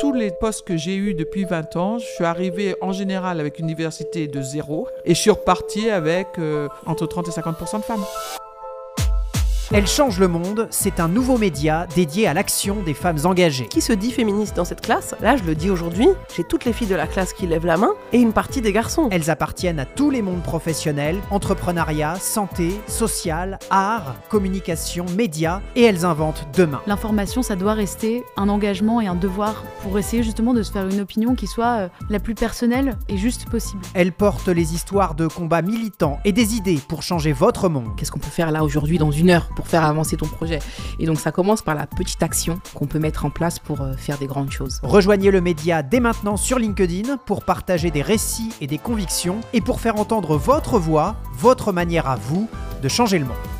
tous les postes que j'ai eus depuis 20 ans, je suis arrivé en général avec une diversité de zéro et je suis reparti avec euh, entre 30 et 50% de femmes. Elle change le monde, c'est un nouveau média dédié à l'action des femmes engagées. Qui se dit féministe dans cette classe? Là, je le dis aujourd'hui, j'ai toutes les filles de la classe qui lèvent la main et une partie des garçons. Elles appartiennent à tous les mondes professionnels, entrepreneuriat, santé, social, art, communication, médias, et elles inventent demain. L'information, ça doit rester un engagement et un devoir pour essayer justement de se faire une opinion qui soit euh, la plus personnelle et juste possible. Elles portent les histoires de combats militants et des idées pour changer votre monde. Qu'est-ce qu'on peut faire là aujourd'hui dans une heure? Pour faire avancer ton projet. Et donc ça commence par la petite action qu'on peut mettre en place pour euh, faire des grandes choses. Rejoignez le média dès maintenant sur LinkedIn pour partager des récits et des convictions et pour faire entendre votre voix, votre manière à vous de changer le monde.